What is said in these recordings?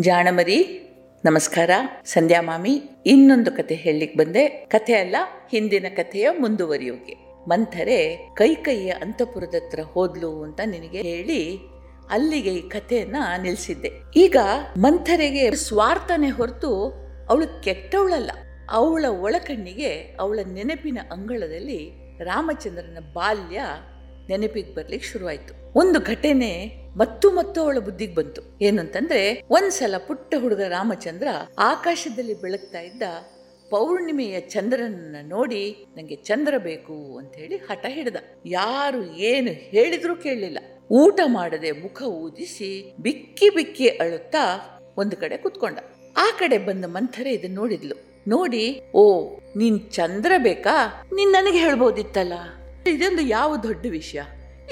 ಜಾಣಮರಿ, ನಮಸ್ಕಾರ, ಸಂಧ್ಯಾ ಮಾಮಿ, ಇನ್ನೊಂದು ಕತೆ ಹೇಳಲಿಕ್ಕೆ ಬಂದೆ. ಕಥೆ ಅಲ್ಲ, ಹಿಂದಿನ ಕಥೆಯ ಮುಂದುವರಿಯೋಕೆ. ಮಂಥರೆ ಕೈಕೈಯ ಕೈಯ ಅಂತಪುರದ ಹತ್ರ ಹೋದ್ಲು ಅಂತ ನಿನಗೆ ಹೇಳಿ ಅಲ್ಲಿಗೆ ಈ ಕಥೆಯನ್ನ ನಿಲ್ಸಿದ್ದೆ. ಈಗ ಮಂಥರೆಗೆ ಸ್ವಾರ್ಥನೆ ಹೊರತು ಅವಳು ಕೆಟ್ಟವಳಲ್ಲ. ಅವಳ ಒಳಕಣ್ಣಿಗೆ ಅವಳ ನೆನಪಿನ ಅಂಗಳದಲ್ಲಿ ರಾಮಚಂದ್ರನ ಬಾಲ್ಯ ನೆನಪಿಗೆ ಬರ್ಲಿಕ್ಕೆ ಶುರುವಾಯ್ತು. ಒಂದು ಘಟನೆ ಮತ್ತು ಮತ್ತು ಅವಳ ಬುದ್ಧಿಗೆ ಬಂತು. ಏನಂತಂದ್ರೆ, ಒಂದ್ಸಲ ಪುಟ್ಟ ಹುಡುಗ ರಾಮಚಂದ್ರ ಆಕಾಶದಲ್ಲಿ ಬೆಳಗ್ತಾ ಇದ್ದ ಪೌರ್ಣಿಮೆಯ ಚಂದ್ರನನ್ನ ನೋಡಿ ನಂಗೆ ಚಂದ್ರ ಬೇಕು ಅಂತ ಹೇಳಿ ಹಠ ಹಿಡ್ದ. ಯಾರು ಏನು ಹೇಳಿದ್ರೂ ಕೇಳಲಿಲ್ಲ. ಊಟ ಮಾಡದೆ ಮುಖ ಊದಿಸಿ ಬಿಕ್ಕಿ ಬಿಕ್ಕಿ ಅಳುತ್ತಾ ಒಂದು ಕಡೆ ಕುತ್ಕೊಂಡ. ಆ ಕಡೆ ಬಂದ ಮಂಥರೆ ಇದನ್ನ ನೋಡಿದ್ಲು. ನೋಡಿ, ಓ, ನೀನ್ ಚಂದ್ರ ಬೇಕಾ? ನೀನ್ ನನಗೆ ಹೇಳ್ಬೋದಿತ್ತಲ್ಲ? ಇದೊಂದು ಯಾವ ದೊಡ್ಡ ವಿಷಯ?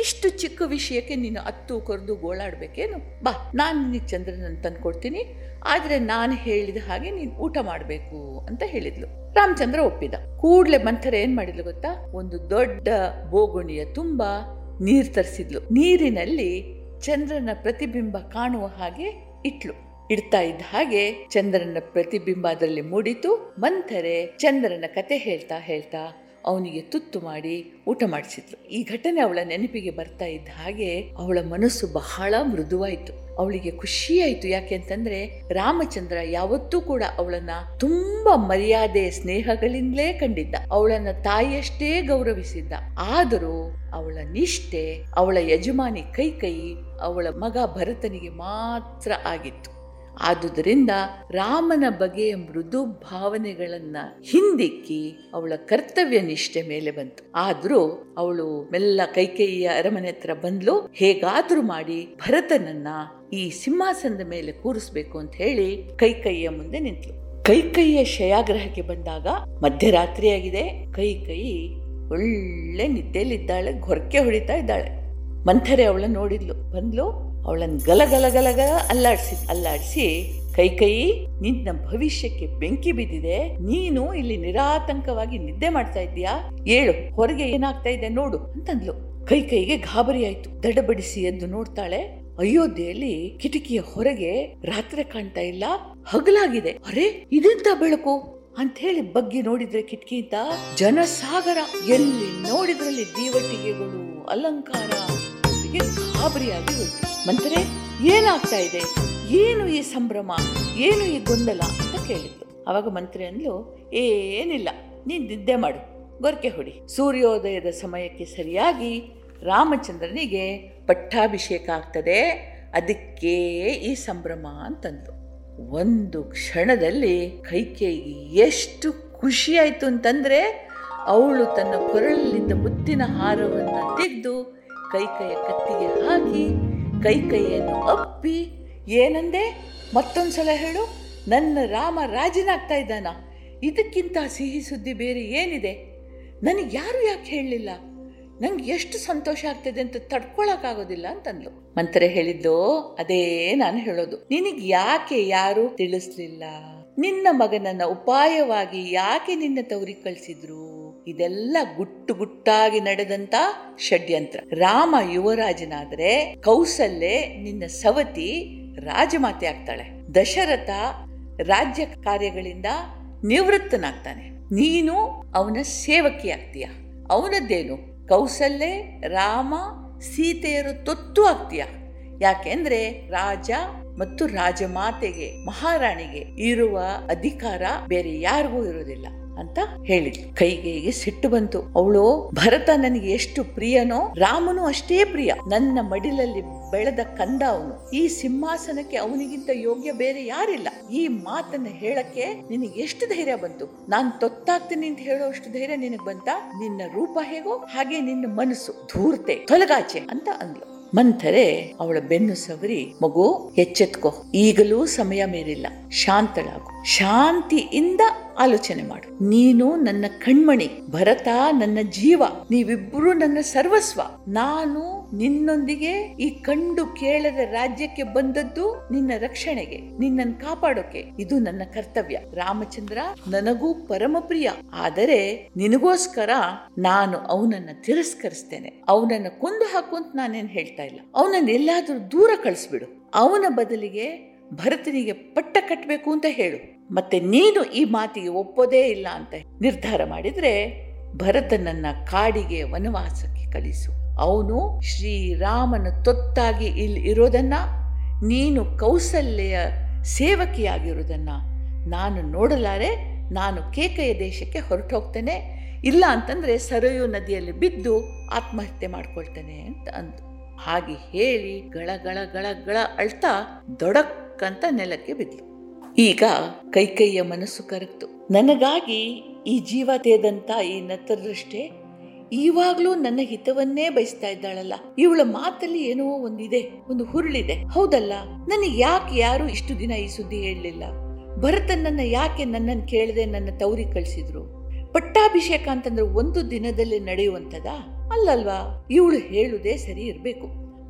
ಇಷ್ಟು ಚಿಕ್ಕ ವಿಷಯಕ್ಕೆ ನೀನು ಅತ್ತು ಕೊರೆದು ಗೋಳಾಡ್ಬೇಕೇನು? ಬಾ, ನಾನು ನಿನಗೆ ಚಂದ್ರನನ್ನು ತಂದುಕೊಡ್ತೀನಿ. ಆದರೆ ನಾನು ಹೇಳಿದ ಹಾಗೆ ನೀನು ಊಟ ಮಾಡಬೇಕು ಅಂತ ಹೇಳಿದ್ಲು. ರಾಮಚಂದ್ರ ಒಪ್ಪಿದ. ಕೂಡಲೇ ಮಂಥರ ಏನು ಮಾಡಿದ್ಲು ಗೊತ್ತಾ? ಒಂದು ದೊಡ್ಡ ಬೋಗುಣಿಯ ತುಂಬಾ ನೀರ್ ತರಿಸಿದ್ಲು. ನೀರಿನಲ್ಲಿ ಚಂದ್ರನ ಪ್ರತಿಬಿಂಬ ಕಾಣುವ ಹಾಗೆ ಇಟ್ಲು. ಇಡ್ತಾ ಇದ್ದ ಹಾಗೆ ಚಂದ್ರನ ಪ್ರತಿಬಿಂಬ ಅದರಲ್ಲಿ ಮೂಡಿತು. ಮಂಥರೆ ಚಂದ್ರನ ಕತೆ ಹೇಳ್ತಾ ಹೇಳ್ತಾ ಅವನಿಗೆ ತುತ್ತು ಮಾಡಿ ಊಟ ಮಾಡಿಸಿದ್ರು. ಈ ಘಟನೆ ಅವಳ ನೆನಪಿಗೆ ಬರ್ತಾ ಇದ್ದ ಹಾಗೆ ಅವಳ ಮನಸ್ಸು ಬಹಳ ಮೃದುವಾಯಿತು. ಅವಳಿಗೆ ಖುಷಿಯಾಯಿತು. ಯಾಕೆ ಅಂತಂದ್ರೆ ರಾಮಚಂದ್ರ ಯಾವತ್ತೂ ಕೂಡ ಅವಳನ್ನ ತುಂಬಾ ಮರ್ಯಾದೆ, ಸ್ನೇಹಗಳಿಂದಲೇ ಕಂಡಿದ್ದ. ಅವಳನ್ನ ತಾಯಿಯಷ್ಟೇ ಗೌರವಿಸಿದ್ದ. ಆದರೂ ಅವಳ ನಿಷ್ಠೆ, ಅವಳ ಯಜಮಾನಿ ಕೈ ಕೈ ಅವಳ ಮಗ ಭರತನಿಗೆ ಮಾತ್ರ ಆಗಿತ್ತು. ಆದುದರಿಂದ ರಾಮನ ಬಗೆಯ ಮೃದು ಭಾವನೆಗಳನ್ನ ಹಿಂದಿಕ್ಕಿ ಅವಳ ಕರ್ತವ್ಯ ನಿಷ್ಠೆ ಮೇಲೆ ಬಂತು. ಆದ್ರೂ ಅವಳು ಮೆಲ್ಲ ಕೈಕೈಯ ಅರಮನೆ ಹತ್ರ ಬಂದ್ಲು. ಹೇಗಾದ್ರೂ ಮಾಡಿ ಭರತನನ್ನ ಈ ಸಿಂಹಾಸನದ ಮೇಲೆ ಕೂರಿಸ್ಬೇಕು ಅಂತ ಹೇಳಿ ಕೈಕೈಯ ಮುಂದೆ ನಿಂತ್ಲು. ಕೈಕೈಯ ಶಯಾಗ್ರಹಕ್ಕೆ ಬಂದಾಗ ಮಧ್ಯರಾತ್ರಿಯಾಗಿದೆ ಕೈಕೈ ಒಳ್ಳೆ ನಿದ್ದೆಲಿದ್ದಾಳೆ ಘೊರಕೆ ಹೊಡಿತಾ ಇದ್ದಾಳೆ. ಮಂಥರೆ ಅವಳ ನೋಡಿದ್ಲು. ಬಂದ್ಲು. ಅವಳನ್ನು ಗಲ ಗಲ ಗಲ ಗಲ ಅಲ್ಲಾಡ್ಸಿ, ಅಲ್ಲಾಡಿಸಿ ಕೈ ಕೈ ನಿನ್ನ ಭವಿಷ್ಯಕ್ಕೆ ಬೆಂಕಿ ಬಿದ್ದಿದೆ. ನೀನು ಇಲ್ಲಿ ನಿರಾತಂಕವಾಗಿ ನಿದ್ದೆ ಮಾಡ್ತಾ ಇದ್ದೀಯಾ? ಏಳು, ಹೊರಗೆ ಏನಾಗ್ತಾ ಇದೆ ನೋಡು ಅಂತಂದ್ಲು. ಕೈ ಕೈಗೆ ಗಾಬರಿ ಆಯ್ತು. ದಡಬಡಿಸಿ ಎದ್ದು ನೋಡ್ತಾಳೆ. ಅಯೋಧ್ಯೆಯಲ್ಲಿ ಕಿಟಕಿಯ ಹೊರಗೆ ರಾತ್ರಿ ಕಾಣ್ತಾ ಇಲ್ಲ, ಹಗಲಾಗಿದೆ. ಅರೆ, ಇದೆಂತ ಬೆಳಕು? ಅಂತ ಹೇಳಿ ಬಗ್ಗಿ ನೋಡಿದ್ರೆ ಕಿಟಕಿಯಿಂದ ಜನಸಾಗರ, ಎಲ್ಲಿ ನೋಡಿದ್ರಲ್ಲಿ ದೀವಟಿಗೆಗಳು, ಅಲಂಕಾರ ಗಾಬರಿಯಾಗಿ ಹೋಯ್ತು ಮಂತ್ರೆ ಏನಾಗ್ತಾ ಇದೆ? ಏನು ಈ ಸಂಭ್ರಮ? ಏನು ಈ ಗೊಂದಲ ಅಂತ ಕೇಳಿದ್ಲು ಅವಾಗ ಮಂತ್ರಿ ಅಂದ್ಲು, ಏನಿಲ್ಲ, ನೀನು ನಿದ್ದೆ ಮಾಡು, ಗೊರಕೆ ಹೊಡಿ. ಸೂರ್ಯೋದಯದ ಸಮಯಕ್ಕೆ ಸರಿಯಾಗಿ ರಾಮಚಂದ್ರನಿಗೆ ಪಟ್ಟಾಭಿಷೇಕ ಆಗ್ತದೆ, ಅದಕ್ಕೆ ಈ ಸಂಭ್ರಮ ಅಂತಂದು ಒಂದು ಕ್ಷಣದಲ್ಲಿ ಕೈಕೇಯಿ ಎಷ್ಟು ಖುಷಿ ಅಂತಂದರೆ ಅಂತಂದ್ರೆ, ಅವಳು ತನ್ನ ಕೊರಳಿನಿಂದ ಮುತ್ತಿನ ಹಾರವನ್ನು ತೆಗೆದು ಕೈಕೈಯ ಕತ್ತಿಗೆ ಹಾಕಿ, ಕೈಕೈಯನ್ನು ಅಪ್ಪಿ. ಏನಂದೆ? ಮತ್ತೊಂದ್ಸಲ ಹೇಳು. ನನ್ನ ರಾಮ ರಾಜನಾಗ್ತಾ ಇದ್ದಾನ. ಇದಕ್ಕಿಂತ ಸಿಹಿ ಸುದ್ದಿ ಬೇರೆ ಏನಿದೆ? ನನಗೆ ಯಾರು ಯಾಕೆ ಹೇಳಲಿಲ್ಲ? ನಂಗೆ ಎಷ್ಟು ಸಂತೋಷ ಆಗ್ತದೆ ಅಂತ ತಡ್ಕೊಳಕ್ಕಾಗೋದಿಲ್ಲ ಅಂತಂದ್ಲು. ಮಂತ್ರೆ ಹೇಳಿದ್ದು? ಅದೇ ನಾನು ಹೇಳೋದು. ನಿನಗೆ ಯಾಕೆ ಯಾರು ತಿಳಿಸ್ಲಿಲ್ಲ? ನಿನ್ನ ಮಗನನ್ನ ಉಪಾಯವಾಗಿ ಯಾಕೆ ನಿನ್ನ ತವರಿಗೆ ಕಳಿಸಿದ್ರು? ಇದೆಲ್ಲ ಗುಟ್ಟು ಗುಟ್ಟಾಗಿ ನಡೆದಂತ ಷಡ್ಯಂತ್ರ. ರಾಮ ಯುವರಾಜನಾದ್ರೆ ಕೌಸಲ್ಯೆ ನಿನ್ನ ಸವತಿ ರಾಜಮಾತೆ ಆಗ್ತಾಳೆ. ದಶರಥ ರಾಜ್ಯ ಕಾರ್ಯಗಳಿಂದ ನಿವೃತ್ತನಾಗ್ತಾನೆ. ನೀನು ಅವನ ಸೇವಕಿ ಆಗ್ತೀಯ ಅವನದ್ದೇನು? ಕೌಸಲ್ಯೆ, ರಾಮ, ಸೀತೆಯರು ತೊತ್ತು ಆಗ್ತೀಯ. ಯಾಕೆಂದ್ರೆ ರಾಜ ಮತ್ತು ರಾಜಮಾತೆಗೆ, ಮಹಾರಾಣಿಗೆ ಇರುವ ಅಧಿಕಾರ ಬೇರೆ ಯಾರಿಗೂ ಇರೋದಿಲ್ಲ ಅಂತ ಹೇಳಿದ್ಲು. ಕೈಗೆ ಸಿಟ್ಟು ಬಂತು. ಅವಳು, ಭರತ ನನಗೆ ಎಷ್ಟು ಪ್ರಿಯನೋ, ರಾಮನು ಅಷ್ಟೇ ಪ್ರಿಯ. ನನ್ನ ಮಡಿಲಲ್ಲಿ ಬೆಳೆದ ಕಂದ ಅವನು. ಈ ಸಿಂಹಾಸನಕ್ಕೆ ಅವನಿಗಿಂತ ಯೋಗ್ಯ ಬೇರೆ ಯಾರಿಲ್ಲ. ಈ ಮಾತನ್ನ ಹೇಳಕ್ಕೆ ನಿನಗೆ ಎಷ್ಟು ಧೈರ್ಯ ಬಂತು? ನಾನ್ ತೊತ್ತಾಗ್ತೀನಿ ಅಂತ ಹೇಳೋಷ್ಟು ಧೈರ್ಯ ನಿನಗೆ ಬಂತ? ನಿನ್ನ ರೂಪ ಹೇಗೋ ಹಾಗೆ ನಿನ್ನ ಮನಸ್ಸು. ಧೂರ್ತೆ, ತೊಲಗಾಚೆ ಅಂತ ಅಂದ್ಲು. ಮಂಥರೆ ಅವಳ ಬೆನ್ನು ಸವರಿ ಮಗು ಎಚ್ಚೆತ್ಕೋ. ಈಗಲೂ ಸಮಯ ಮೀರಿಲ್ಲ. ಶಾಂತಳಾಗು. ಶಾಂತಿಯಿಂದ ಆಲೋಚನೆ ಮಾಡು. ನೀನು ನನ್ನ ಕಣ್ಮಣಿ, ಭರತ ನನ್ನ ಜೀವ ನೀವಿಬ್ಬರು ನನ್ನ ಸರ್ವಸ್ವ. ನಾನು ನಿನ್ನೊಂದಿಗೆ ಈ ಕಂಡು ಕೇಳದ ರಾಜ್ಯಕ್ಕೆ ಬಂದದ್ದು ನಿನ್ನ ರಕ್ಷಣೆಗೆ, ನಿನ್ನನ್ನು ಕಾಪಾಡೋಕೆ. ಇದು ನನ್ನ ಕರ್ತವ್ಯ. ರಾಮಚಂದ್ರ, ನನಗೂ ಪರಮ ಪ್ರಿಯ. ಆದರೆ ನಿನಗೋಸ್ಕರ ನಾನು ಅವನನ್ನ ತಿರಸ್ಕರಿಸ್ತೇನೆ. ಅವನನ್ನ ಕೊಂದು ಹಾಕು ಅಂತ ನಾನೇನ್ ಹೇಳ್ತಾ ಇಲ್ಲ. ಅವನನ್ನ ಎಲ್ಲಾದ್ರೂ ದೂರ ಕಳಿಸ್ಬಿಡು. ಅವನ ಬದಲಿಗೆ ಭರತನಿಗೆ ಪಟ್ಟ ಕಟ್ಟಬೇಕು ಅಂತ ಹೇಳು. ಮತ್ತೆ ನೀನು ಈ ಮಾತಿಗೆ ಒಪ್ಪೋದೇ ಇಲ್ಲ ಅಂತ ನಿರ್ಧಾರ ಮಾಡಿದ್ರೆ ಭರತನನ್ನ ಕಾಡಿಗೆ ವನವಾಸಕ್ಕೆ ಕಳಿಸು. ಅವನು ಶ್ರೀರಾಮನ ತೊತ್ತಾಗಿ ಇಲ್ಲಿ ಇರೋದನ್ನು, ನೀನು ಕೌಸಲ್ಯ ಸೇವಕಿಯಾಗಿರೋದನ್ನು ನಾನು ನೋಡಲಾರೆ, ನಾನು ಕೇಕೆಯ ದೇಶಕ್ಕೆ ಹೊರಟು ಹೋಗ್ತೇನೆ ಇಲ್ಲ ಅಂತಂದರೆ ಸರಯು ನದಿಯಲ್ಲಿ ಬಿದ್ದು ಆತ್ಮಹತ್ಯೆ ಮಾಡ್ಕೊಳ್ತೇನೆ ಅಂತ ಅಂದು. ಹಾಗೆ ಹೇಳಿ ಗಳ ಗಳ ಗಳ ಗಳ ಅಳ್ತಾ ದೊಡಕ್ಕಂತ ನೆಲಕ್ಕೆ ಬಿದ್ಲು. ಈಗ ಕೈಕೈಯ ಮನಸ್ಸು ಕರಗ್ತು. ನನಗಾಗಿ ಈ ಜೀವ ತೇದಂತ ಈ ನತ್ತರದೃಷ್ಟೇ ಇವಾಗ್ಲೂ ನನ್ನ ಹಿತವನ್ನೇ ಬಯಸ್ತಾ ಇದ್ದಾಳಲ್ಲ. ಇವಳ ಮಾತಲ್ಲಿ ಏನೋ ಒಂದಿದೆ, ಒಂದು ಹುರುಳಿದೆ. ಹೌದಲ್ಲ, ನನಗೆ ಯಾಕೆ ಯಾರು ಇಷ್ಟು ದಿನ ಈ ಸುದ್ದಿ ಹೇಳಲಿಲ್ಲ? ಭರತನನ್ನ ಯಾಕೆ ನನ್ನನ್ನು ಕೇಳದೆ ನನ್ನ ತವರಿ ಕಳಿಸಿದ್ರು? ಪಟ್ಟಾಭಿಷೇಕ ಅಂತಂದ್ರೆ ಒಂದು ದಿನದಲ್ಲಿ ನಡೆಯುವಂಥದಾ? ಅಲ್ಲಲ್ವಾ, ಇವಳು ಹೇಳುದೇ ಸರಿ ಇರಬೇಕು.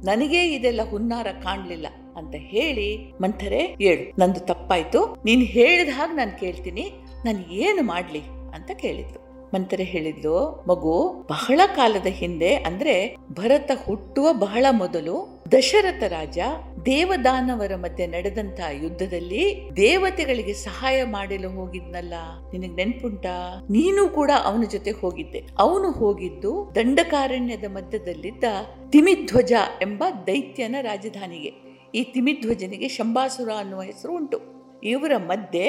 ನನಗೇ ಇದೆಲ್ಲ ಹುನ್ನಾರ ಕಾಣ್ಲಿಲ್ಲ ಅಂತ ಹೇಳಿ, ಮಂಥರೆ, ಹೇಳು. ನಂದು ತಪ್ಪಾಯ್ತು. ನೀನು ಹೇಳಿದ ಹಾಗೆ ನಾನು ಕೇಳ್ತೀನಿ. ನಾನು ಏನು ಮಾಡಲಿ ಅಂತ ಕೇಳಿದ್ಲು ಮಂಥರೆ ಹೇಳಿದ್ಲು, ಮಗು, ಬಹಳ ಕಾಲದ ಹಿಂದೆ ಅಂದ್ರೆ ಭರತ ಹುಟ್ಟುವ ಬಹಳ ಮೊದಲು ದಶರಥ ರಾಜ ದೇವದಾನವರ ಮಧ್ಯೆ ನಡೆದಂತ ಯುದ್ಧದಲ್ಲಿ ದೇವತೆಗಳಿಗೆ ಸಹಾಯ ಮಾಡಲು ಹೋಗಿದ್ನಲ್ಲ. ನಿನಗ್ ನೆನ್ಪುಂಟಾ? ನೀನು ಕೂಡ ಅವನ ಜೊತೆ ಹೋಗಿದ್ದೆ. ಅವನು ಹೋಗಿದ್ದು ದಂಡಕಾರಣ್ಯದ ಮಧ್ಯದಲ್ಲಿದ್ದ ತಿಮಿಧ್ವಜ ಎಂಬ ದೈತ್ಯನ ರಾಜಧಾನಿಗೆ. ಈ ತಿಮಿಧ್ವಜನಿಗೆ ಶಂಬಾಸುರ ಅನ್ನುವ ಹೆಸರು ಉಂಟು. ಇವರ ಮಧ್ಯೆ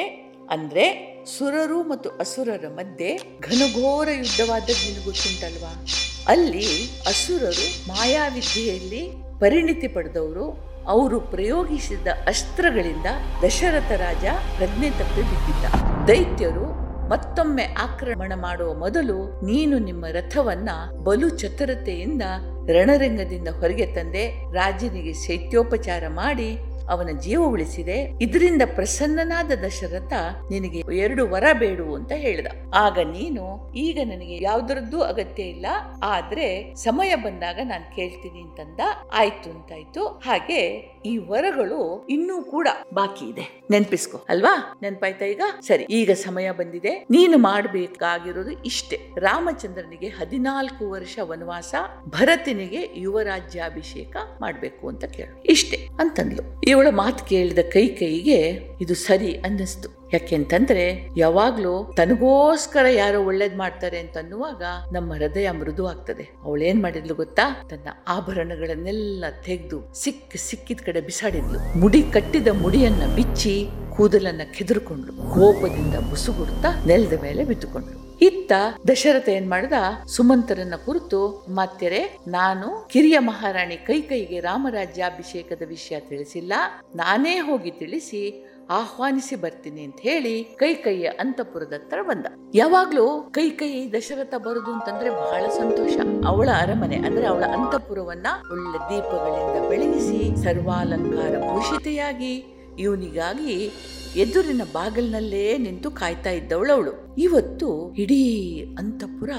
ಅಂದ್ರೆ ಸುರರು ಮತ್ತು ಅಸುರರ ಮಧ್ಯೆ ಘನಘೋರ ಯುದ್ಧವಾದ ಗೊತ್ತುಂಟಲ್ವಾ ಅಲ್ಲಿ ಅಸುರರು ಮಾಯಾವಿದ್ಯೆಯಲ್ಲಿ ಪರಿಣಿತಿ ಪಡೆದವರು. ಅವರು ಪ್ರಯೋಗಿಸಿದ ಅಸ್ತ್ರಗಳಿಂದ ದಶರಥ ರಾಜ ಪ್ರಜ್ಞೆ ತಪ್ಪಿ ಬಿದ್ದಿದ್ದ. ದೈತ್ಯರು ಮತ್ತೊಮ್ಮೆ ಆಕ್ರಮಣ ಮಾಡುವ ಮೊದಲು ನೀನು ನಿಮ್ಮ ರಥವನ್ನ ಬಲು ಚತುರತೆಯಿಂದ ರಣರಂಗದಿಂದ ಹೊರಗೆ ತಂದೆ, ರಾಜನಿಗೆ ಶೈತ್ಯೋಪಚಾರ ಮಾಡಿ ಅವನ ಜೀವ ಉಳಿಸಿದೆ. ಇದರಿಂದ ಪ್ರಸನ್ನನಾದ ದಶರಥ ನಿನಗೆ ಎರಡು ವರ ಬೇಡು ಅಂತ ಹೇಳಿದ. ಆಗ ನೀನು, ಈಗ ನನಗೆ ಯಾವ್ದರದ್ದು ಅಗತ್ಯ ಇಲ್ಲ. ಆದ್ರೆ ಸಮಯ ಬಂದಾಗ ನಾನು ಕೇಳ್ತೀನಿ ಅಂತಂದ. ಆಯ್ತು ಅಂತಾಯ್ತು. ಹಾಗೆ ಈ ವರಗಳು ಇನ್ನೂ ಕೂಡ ಬಾಕಿ ಇದೆ. ನೆನ್ಪಿಸ್ಕೊ, ಅಲ್ವಾ? ನೆನ್ಪಾಯ್ತಾ ಈಗ? ಸರಿ, ಈಗ ಸಮಯ ಬಂದಿದೆ. ನೀನು ಮಾಡಬೇಕಾಗಿರೋದು ಇಷ್ಟೇ. ರಾಮಚಂದ್ರನಿಗೆ ಹದಿನಾಲ್ಕು ವರ್ಷ ವನವಾಸ, ಭರತನಿಗೆ ಯುವರಾಜ್ಯಾಭಿಷೇಕ ಮಾಡ್ಬೇಕು ಅಂತ ಕೇಳು. ಇಷ್ಟೇ, ಅಂತಂದ್ಲು. ಮಾತು ಕೇಳಿದ ಕೈ ಕೈಗೆ ಇದು ಸರಿ ಅನ್ನಿಸ್ತು. ಯಾಕೆಂತಂದ್ರೆ, ಯಾವಾಗ್ಲೂ ತನಗೋಸ್ಕರ ಯಾರೋ ಒಳ್ಳೇದ್ ಮಾಡ್ತಾರೆ ಅಂತ ಅನ್ನುವಾಗ ನಮ್ಮ ಹೃದಯ ಮೃದು ಆಗ್ತದೆ. ಅವಳೇನ್ ಮಾಡಿದ್ಲು ಗೊತ್ತಾ? ತನ್ನ ಆಭರಣಗಳನ್ನೆಲ್ಲ ತೆಗೆದು ಸಿಕ್ಕ ಸಿಕ್ಕಿದ ಕಡೆ ಬಿಸಾಡಿದ್ಲು. ಮುಡಿ ಕಟ್ಟಿದ ಮುಡಿಯನ್ನ ಬಿಚ್ಚಿ ಕೂದಲನ್ನ ಕೆದರ್ಕೊಂಡ್ಲು ಕೋಪದಿಂದ ಮುಸುಗುಡ್ತಾ ನೆಲದ ಮೇಲೆ ಬಿತ್ತುಕೊಂಡ್ಲು ಇತ್ತ ದಶರಥ ಏನ್ ಮಾಡ್ದ? ಸುಮಂತರನ್ನ ಕುರಿತು ಮಾತ್ಯರೆ ನಾನು ಕಿರಿಯ ಮಹಾರಾಣಿ ಕೈಕೈಗೆ ರಾಮರಾಜ್ಯಾಭಿಷೇಕದ ವಿಷಯ ತಿಳಿಸಿಲ್ಲ. ನಾನೇ ಹೋಗಿ ತಿಳಿಸಿ, ಆಹ್ವಾನಿಸಿ ಬರ್ತೀನಿ ಅಂತ ಹೇಳಿ ಕೈಕೈಯ ಅಂತಪುರದ ಹತ್ರ ಬಂದ. ಯಾವಾಗ್ಲೂ ಕೈಕೈ ದಶರಥ ಬರುದು ಅಂತಂದ್ರೆ ಬಹಳ ಸಂತೋಷ. ಅವಳ ಅರಮನೆ ಅಂದ್ರೆ ಅವಳ ಅಂತಪುರವನ್ನ ಒಳ್ಳೆ ದೀಪಗಳಿಂದ ಬೆಳಗಿಸಿ, ಸರ್ವಾಲಂಕಾರ ಭೂಷಿತೆಯಾಗಿ ಇವನಿಗಾಗಿ ಎದುರಿನ ಬಾಗಿಲಿನಲ್ಲೇ ನಿಂತು ಕಾಯ್ತಾ ಇದ್ದವಳವಳು. ಇವತ್ತು ಇಡೀ ಅಂತಪುರ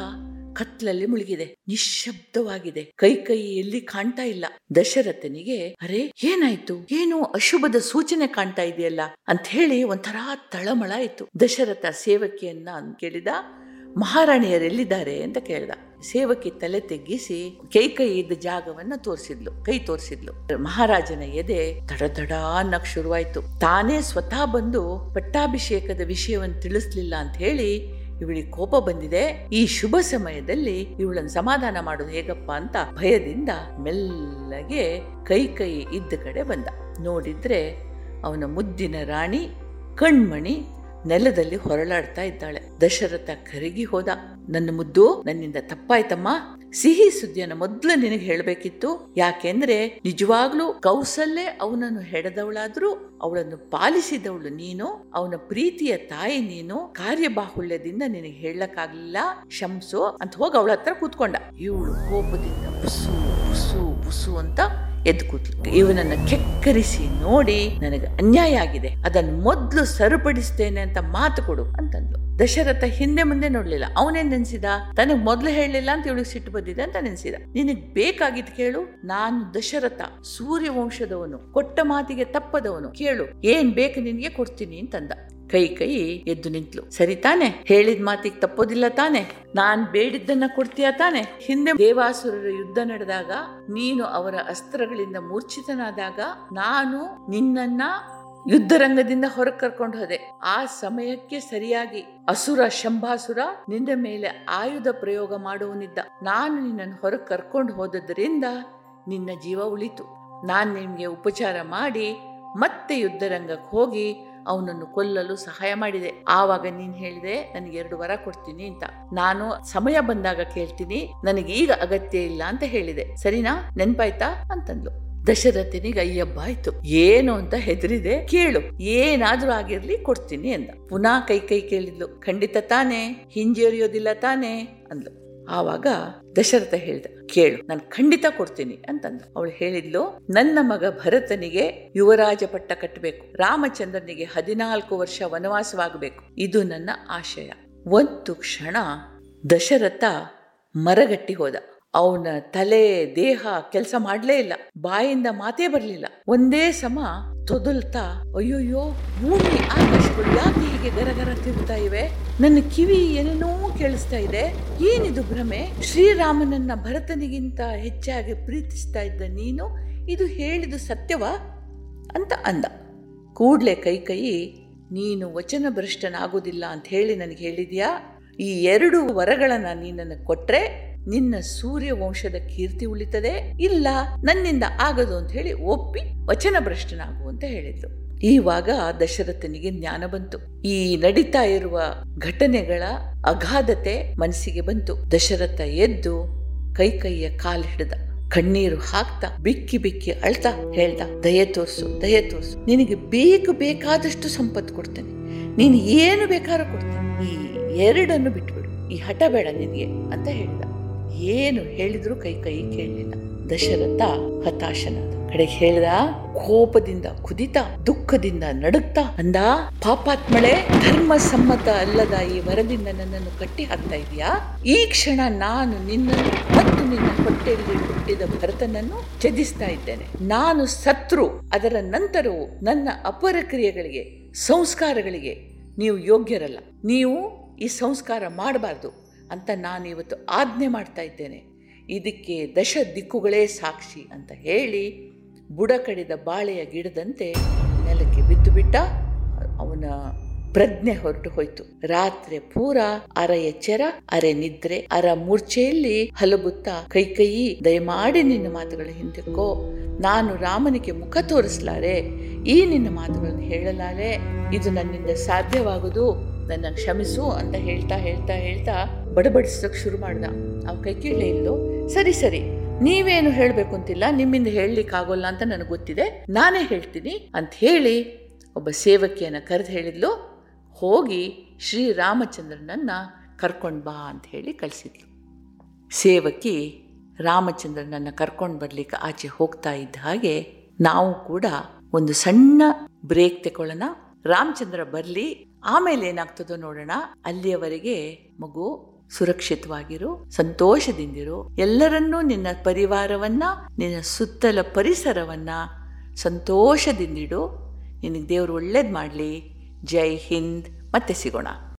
ಕತ್ಲಲ್ಲಿ ಮುಳುಗಿದೆ. ನಿಶ್ಶಬ್ದವಾಗಿದೆ. ಕೈ ಕೈ ಎಲ್ಲಿ ಕಾಣ್ತಾ ಇಲ್ಲ. ದಶರಥನಿಗೆ, ಅರೆ, ಏನಾಯ್ತು? ಏನು ಅಶುಭದ ಸೂಚನೆ ಕಾಣ್ತಾ ಇದೆಯಲ್ಲ? ಅಂತ ಹೇಳಿ ಒಂಥರ ತಳಮಳ ಆಯ್ತು. ದಶರಥ ಸೇವಕಿಯನ್ನ ಕೇಳಿದ, ಮಹಾರಾಣಿಯರೆಲ್ಲಿದ್ದಾರೆ? ಅಂತ ಕೇಳ್ದ. ಸೇವಕಿ ತಲೆ ತೆಗ್ಗಿಸಿ ಕೈಕೈ ಇದ್ದ ಜಾಗವನ್ನ ತೋರಿಸಿದ್ಲು, ಕೈ ತೋರಿಸಿದ್ಲು. ಮಹಾರಾಜನ ಎದೆ ತಡ ತಡ ಅನ್ನಕ್ ಶುರುವಾಯ್ತು. ತಾನೇ ಸ್ವತಃ ಬಂದು ಪಟ್ಟಾಭಿಷೇಕದ ವಿಷಯವನ್ನು ತಿಳಿಸ್ಲಿಲ್ಲ ಅಂತ ಹೇಳಿ ಇವಳಿಗೆ ಕೋಪ ಬಂದಿದೆ. ಈ ಶುಭ ಸಮಯದಲ್ಲಿ ಇವಳನ್ನು ಸಮಾಧಾನ ಮಾಡೋದು ಹೇಗಪ್ಪ ಅಂತ ಭಯದಿಂದ ಮೆಲ್ಲಗೆ ಕೈ ಕೈ ಇದ್ದ ಕಡೆ ಬಂದ. ನೋಡಿದ್ರೆ ಅವನ ಮುದ್ದಿನ ರಾಣಿ, ಕಣ್ಮಣಿ ನೆಲದಲ್ಲಿ ಹೊರಳಾಡ್ತಾ ಇದ್ದಾಳೆ. ದಶರಥ ಕರಗಿ ಹೋದ. ನನ್ನ ಮುದ್ದು, ನನ್ನಿಂದ ತಪ್ಪಾಯ್ತಮ್ಮ. ಸಿಹಿ ಸುದ್ದಿಯನ್ನು ಮೊದಲು ನಿನಗೆ ಹೇಳಬೇಕಿತ್ತು. ಯಾಕೆಂದ್ರೆ ನಿಜವಾಗ್ಲೂ ಕೌಸಲ್ಯ ಅವನನ್ನು ಹೆಡದವಳಾದ್ರೂ, ಅವಳನ್ನು ಪಾಲಿಸಿದವಳು ನೀನು, ಅವನ ಪ್ರೀತಿಯ ತಾಯಿ ನೀನು, ಕಾರ್ಯಬಾಹುಳ್ಯದಿಂದ ನಿನಗೆ ಹೇಳಕ್ಕಾಗ್ಲಿಲ್ಲ, ಶಂಸು ಅಂತ ಹೋಗಿ ಅವಳ ಹತ್ರ ಕೂತ್ಕೊಂಡ. ಇವಳು ಕೋಪದಿಂದ ಬುಸು ಬುಸು ಬುಸು ಅಂತ ಎದ್ದು ಕೂತ್ಲು. ಇವನನ್ನ ಕೆಕ್ಕರಿಸಿ ನೋಡಿ ನನಗೆ ಅನ್ಯಾಯ ಆಗಿದೆ. ಅದನ್ನು ಮೊದ್ಲು ಸರಿಪಡಿಸ್ತೇನೆ ಅಂತ ಮಾತು ಕೊಡು ದಶರಥ ಹಿಂದೆ ಮುಂದೆ ನೋಡ್ಲಿಲ್ಲ. ಅವನೇನ್ ನೆನ್ಸಿದ? ತನಗ್ ಮೊದ್ಲು ಹೇಳಲಿಲ್ಲ ಅಂತ ಇವಳಿಗೆ ಸಿಟ್ಟು ಬಂದಿದೆ ಅಂತ ನೆನ್ಸಿದ. ನಿನಗ್ ಬೇಕಾಗಿದ್ ಕೇಳು, ನಾನು ದಶರಥ ಸೂರ್ಯ ವಂಶದವನು ಕೊಟ್ಟ ಮಾತಿಗೆ ತಪ್ಪದವನು, ಕೇಳು, ಏನ್ ಬೇಕು ನಿನ್ಗೆ ಕೊಡ್ತೀನಿ ಅಂತಂದ. ಕೈ ಕೈ ಎದ್ದು ನಿಂತ್ಲು. ಸರಿ ತಾನೆ, ಹೇಳಿದ ಮಾತಿಗೆ ತಪ್ಪೋದಿಲ್ಲ ತಾನೆ, ನಾನ್ ಬೇಡಿದ್ದನ್ನ ಕೊಡ್ತೀಯ ತಾನೆ? ಹಿಂದೆ ದೇವಾಸುರರ ಯುದ್ಧ ನಡೆದಾಗ ನೀನು ಅವರ ಅಸ್ತ್ರಗಳಿಂದ ಮೂರ್ಛಿತನಾದಾಗ ನಾನು ನಿನ್ನನ್ನ ಯುದ್ಧರಂಗದಿಂದ ಹೊರಗೆ ಕರ್ಕೊಂಡು ಹೋದೆ. ಆ ಸಮಯಕ್ಕೆ ಸರಿಯಾಗಿ ಅಸುರ ಶಂಭಾಸುರ ನಿನ್ನ ಮೇಲೆ ಆಯುಧ ಪ್ರಯೋಗ ಮಾಡುವನಿದ್ದ. ನಾನು ನಿನ್ನನ್ನು ಹೊರಗೆ ಕರ್ಕೊಂಡು ಹೋದದ್ರಿಂದ ನಿನ್ನ ಜೀವ ಉಳಿತು. ನಾನು ನಿಮಗೆ ಉಪಚಾರ ಮಾಡಿ ಮತ್ತೆ ಯುದ್ಧರಂಗಕ್ಕೆ ಹೋಗಿ ಅವನನ್ನು ಕೊಲ್ಲಲು ಸಹಾಯ ಮಾಡಿದೆ. ಆವಾಗ ನೀನ್ ಹೇಳಿದೆ, ನನಗೆ ಎರಡು ವರ ಕೊಡ್ತೀನಿ ಅಂತ. ನಾನು ಸಮಯ ಬಂದಾಗ ಕೇಳ್ತೀನಿ, ನನಗೀಗ ಅಗತ್ಯ ಇಲ್ಲ ಅಂತ ಹೇಳಿದೆ. ಸರಿನಾ? ನೆನ್ಪಾಯ್ತಾ? ಅಂತಂದ್ಲು. ದಶರಥನಿಗೆ, ಅಯ್ಯಬ್ಬ, ಆಯ್ತು. ಏನು ಅಂತ ಹೆದರಿದೆ ಕೇಳು. ಏನಾದ್ರೂ ಆಗಿರ್ಲಿ ಕೊಡ್ತೀನಿ ಅಂದ. ಪುನಃ ಕೈ ಕೈ ಕೇಳಿದ್ಲು. ಖಂಡಿತ ತಾನೇ. ಹಿಂಜರಿಯೋದಿಲ್ಲ ತಾನೇ ಅಂದ್ಲು. ಆವಾಗ ದಶರಥ ಹೇಳ್ದ, ಕೇಳು, ನಾನು ಖಂಡಿತ ಕೊಡ್ತೀನಿ ಅಂತಂದ ಅವಳು ಹೇಳಿದ್ಲು, ನನ್ನ ಮಗ ಭರತನಿಗೆ ಯುವರಾಜ ಪಟ್ಟ ಕಟ್ಟಬೇಕು ರಾಮಚಂದ್ರನಿಗೆ ಹದಿನಾಲ್ಕು ವರ್ಷ ವನವಾಸವಾಗಬೇಕು. ಇದು ನನ್ನ ಆಶಯ. ಒಂದು ಕ್ಷಣ ದಶರಥ ಮರಗಟ್ಟಿ ಹೋದ. ಅವನ ತಲೆ, ದೇಹ ಕೆಲಸ ಮಾಡಲೇ ಇಲ್ಲ. ಬಾಯಿಂದ ಮಾತೇ ಬರಲಿಲ್ಲ. ಒಂದೇ ಸಮ ತೊದಲ್ತಾ, ಅಯ್ಯೋಯ್ಯೋ ಭೂಮಿ ಆಕಾಶಗಳು ಯಾಕೆ ಹೀಗೆ ಗರಗರ ತಿರುತ್ತಾ ಇವೆ? ನನ್ನ ಕಿವಿ ಏನೇನೋ ಕೇಳಿಸ್ತಾ ಇದೆ. ಏನಿದು ಭ್ರಮೆ? ಶ್ರೀರಾಮನನ್ನ ಭರತನಿಗಿಂತ ಹೆಚ್ಚಾಗಿ ಪ್ರೀತಿಸ್ತಾ ಇದ್ದ ನೀನು? ಇದು ಹೇಳಿದು ಸತ್ಯವಾ? ಅಂತ ಅಂದ. ಕೂಡ್ಲೆ ಕೈ ಕೈ, ನೀನು ವಚನ ಭ್ರಷ್ಟನಾಗೋದಿಲ್ಲ ಅಂತ ಹೇಳಿ ನನಗೆ ಹೇಳಿದ್ಯಾ? ಈ ಎರಡು ವರಗಳನ್ನ ನೀನನ್ನು ಕೊಟ್ರೆ ನಿನ್ನ ಸೂರ್ಯ ವಂಶದ ಕೀರ್ತಿ ಉಳಿತದೆ? ಇಲ್ಲ, ನನ್ನಿಂದ ಆಗದು ಅಂತ ಹೇಳಿ ಒಪ್ಪಿ ವಚನ ಭ್ರಷ್ಟನಾಗು ಅಂತ ಹೇಳಿದ್ಲು. ಈವಾಗ ದಶರಥನಿಗೆ ಜ್ಞಾನ ಬಂತು. ಈ ನಡೀತಾ ಇರುವ ಘಟನೆಗಳ ಅಗಾಧತೆ ಮನಸ್ಸಿಗೆ ಬಂತು. ದಶರಥ ಎದ್ದು ಕೈ ಕೈಯ ಕಾಲು ಹಿಡಿದ. ಕಣ್ಣೀರು ಹಾಕ್ತಾ, ಬಿಕ್ಕಿ ಬಿಕ್ಕಿ ಅಳ್ತಾ ಹೇಳ್ದ, ದಯ ತೋರ್ಸು ದಯ ತೋರ್ಸು. ನಿನಗೆ ಬೇಕು ಬೇಕಾದಷ್ಟು ಸಂಪತ್ತು ಕೊಡ್ತೇನೆ. ನೀನು ಏನು ಬೇಕಾದ್ರೂ ಕೊಡ್ತೇನೆ. ಈ ಎರಡನ್ನು ಬಿಟ್ಬಿಡು. ಈ ಹಠ ಬೇಡ ನಿನಗೆ, ಅಂತ ಹೇಳಿದ. ಏನು ಹೇಳಿದ್ರು ಕೈ ಕೈ ಕೇಳಲಿಲ್ಲ. ದಶರಥ ಹತಾಶನಾದ. ಕಡೆಗೆ ಹೇಳ್ದ, ಕೋಪದಿಂದ ಕುದಿತ, ದುಃಖದಿಂದ ನಡುಕ್ತಾ ಅಂದ, ಪಾಪಾತ್ಮಳೆ ಧರ್ಮ ಸಮ್ಮತ ಅಲ್ಲದ ಈ ವರದಿಂದ ನನ್ನನ್ನು ಕಟ್ಟಿ ಹಾಕ್ತಾ ಇದೀಯಾ? ಈ ಕ್ಷಣ ನಾನು ನಿನ್ನನ್ನು ಮತ್ತು ನಿನ್ನ ಹೊಟ್ಟೆಯಲ್ಲಿ ಹುಟ್ಟಿದ ಭರತನನ್ನು ಛೇದಿಸ್ತಾ ಇದ್ದೇನೆ. ನಾನು ಸತ್ರು, ಅದರ ನಂತರವೂ ನನ್ನ ಅಪರ ಕ್ರಿಯೆಗಳಿಗೆ, ಸಂಸ್ಕಾರಗಳಿಗೆ ನೀವು ಯೋಗ್ಯರಲ್ಲ. ನೀವು ಈ ಸಂಸ್ಕಾರ ಮಾಡಬಾರ್ದು. ಅಂತ ನಾನು ಇವತ್ತು ಆಜ್ಞೆ ಮಾಡ್ತಾ ಇದ್ದೇನೆ. ಇದಕ್ಕೆ ದಶ ದಿಕ್ಕುಗಳೇ ಸಾಕ್ಷಿ ಅಂತ ಹೇಳಿ ಬುಡ ಕಡಿದ ಬಾಳೆಯ ಗಿಡದಂತೆ ನೆಲಕ್ಕೆ ಬಿದ್ದು ಬಿಟ್ಟ ಅವನ ಪ್ರಜ್ಞೆ ಹೊರಟು ಹೋಯ್ತು. ರಾತ್ರಿ ಪೂರ ಅರ ಎಚ್ಚರ ಅರೆ ನಿದ್ರೆ, ಅರ ಮೂರ್ಛೆಯಲ್ಲಿ ಹಲಬುತ್ತಾ ಕೈ ಕೈ, ದಯಮಾಡಿ ನಿನ್ನ ಮಾತುಗಳ ಹಿಂದಕ್ಕೋ ನಾನು ರಾಮನಿಗೆ ಮುಖ ತೋರಿಸ್ಲಾರೆ, ಈ ನಿನ್ನ ಮಾತುಗಳನ್ನು ಹೇಳಲಾರೆ. ಇದು ನನ್ನಿಂದ ಸಾಧ್ಯವಾಗುದು, ನನ್ನ ಕ್ಷಮಿಸು ಅಂತ ಹೇಳ್ತಾ ಹೇಳ್ತಾ ಹೇಳ್ತಾ ಬಡಬಡಿಸೋಕೆ ಶುರು ಮಾಡ್ದ. ಅವ ಕೈ ಕೀಳೇ ಇಲ್ಲೋ ಸರಿ ಸರಿ, ನೀವೇನು ಹೇಳಬೇಕು ಅಂತಿಲ್ಲ, ನಿಮ್ಮಿಂದ ಹೇಳಲಿಕ್ಕೆ ಆಗೋಲ್ಲ ಅಂತ ನನಗೆ ಗೊತ್ತಿದೆ, ನಾನೇ ಹೇಳ್ತೀನಿ ಅಂತ ಹೇಳಿ ಒಬ್ಬ ಸೇವಕಿಯನ್ನು ಕರೆದು ಹೇಳಿದ್ಲು. ಹೋಗಿ ಶ್ರೀರಾಮಚಂದ್ರನನ್ನ ಕರ್ಕೊಂಡು ಬಾ ಅಂತ ಹೇಳಿ ಕಳಿಸಿದ್ಲು. ಸೇವಕಿ ರಾಮಚಂದ್ರನನ್ನ ಕರ್ಕೊಂಡು ಬರ್ಲಿಕ್ಕೆ ಆಚೆ ಹೋಗ್ತಾ ಇದ್ದ ಹಾಗೆ ನಾವು ಕೂಡ ಒಂದು ಸಣ್ಣ ಬ್ರೇಕ್ ತಗೊಳ್ಳೋಣ ರಾಮಚಂದ್ರ ಬರಲಿ, ಆಮೇಲೆ ಏನಾಗ್ತದೋ ನೋಡೋಣ. ಅಲ್ಲಿಯವರೆಗೆ ಮಗು ಸುರಕ್ಷಿತವಾಗಿರು, ಸಂತೋಷದಿಂದಿರು. ಎಲ್ಲರನ್ನೂ ನಿನ್ನ ಪರಿವಾರವನ್ನ, ನಿನ್ನ ಸುತ್ತಲ ಪರಿಸರವನ್ನ ಸಂತೋಷದಿಂದಿಡು. ನಿನಗೆ ದೇವರು ಒಳ್ಳೇದು ಮಾಡಲಿ. ಜೈ ಹಿಂದ್. ಮತ್ತೆ ಸಿಗೋಣ.